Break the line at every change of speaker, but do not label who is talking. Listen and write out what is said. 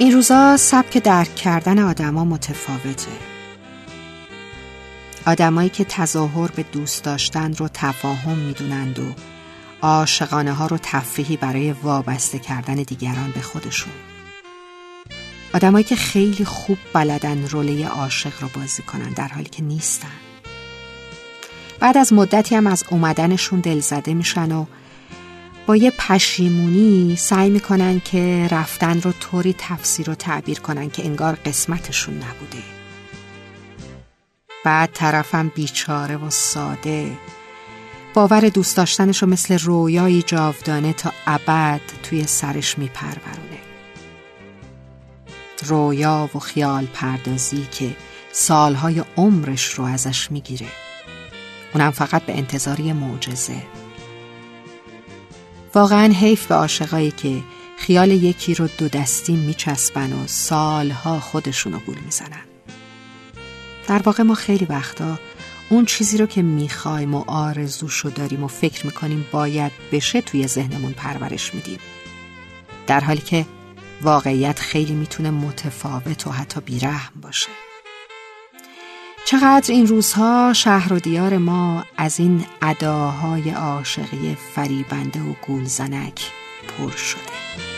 این روزا سبک درک کردن آدما متفاوته. آدمایی که تظاهر به دوست داشتن رو تفاهم می‌دونند و عاشقانه ها رو تفریحی برای وابسته کردن دیگران به خودشون. آدمایی که خیلی خوب بلدن روله عاشق رو بازی کنن در حالی که نیستن. بعد از مدتی هم از اومدنشون دلزده میشن و با یه پشیمونی سعی می‌کنن که رفتن رو طوری تفسیر و تعبیر کنن که انگار قسمتشون نبوده. بعد طرفم بیچاره و ساده. باور دوست داشتنش رو مثل رویایی جاودانه تا ابد توی سرش میپرورونه. رویا و خیال پردازی که سالهای عمرش رو ازش می‌گیره. اونم فقط به انتظاری معجزه. واقعا حیف به عاشقایی که خیال یکی رو دو دستی میچسبن و سالها خودشونو گول می‌زنن. در واقع ما خیلی وقتا اون چیزی رو که می‌خوایم و آرزوشو داریم و فکر می‌کنیم باید بشه توی ذهنمون پرورش میدیم. در حالی که واقعیت خیلی می‌تونه متفاوت و حتی بیرحم باشه. چقدر این روزها شهر و دیار ما از این اداهای عاشقی فریبنده و گولزنک پر شده.